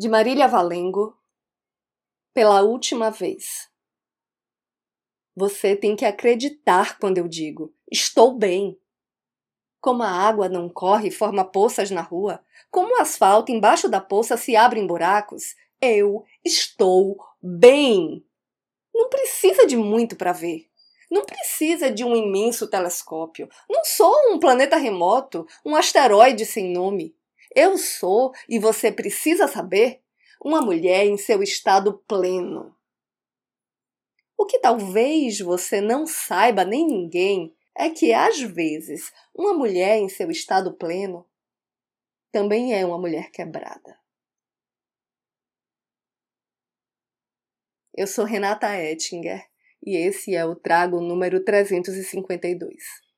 de Marília Valengo, pela última vez. Você tem que acreditar quando eu digo: estou bem. Como a água não corre e forma poças na rua, como o asfalto embaixo da poça se abre em buracos, eu estou bem. Não precisa de muito para ver. Não precisa de um imenso telescópio. Não sou um planeta remoto, um asteroide sem nome. Eu sou, e você precisa saber, uma mulher em seu estado pleno. O que talvez você não saiba nem ninguém é que, às vezes, uma mulher em seu estado pleno também é uma mulher quebrada. Eu sou Renata Ettinger e esse é o trago número 352.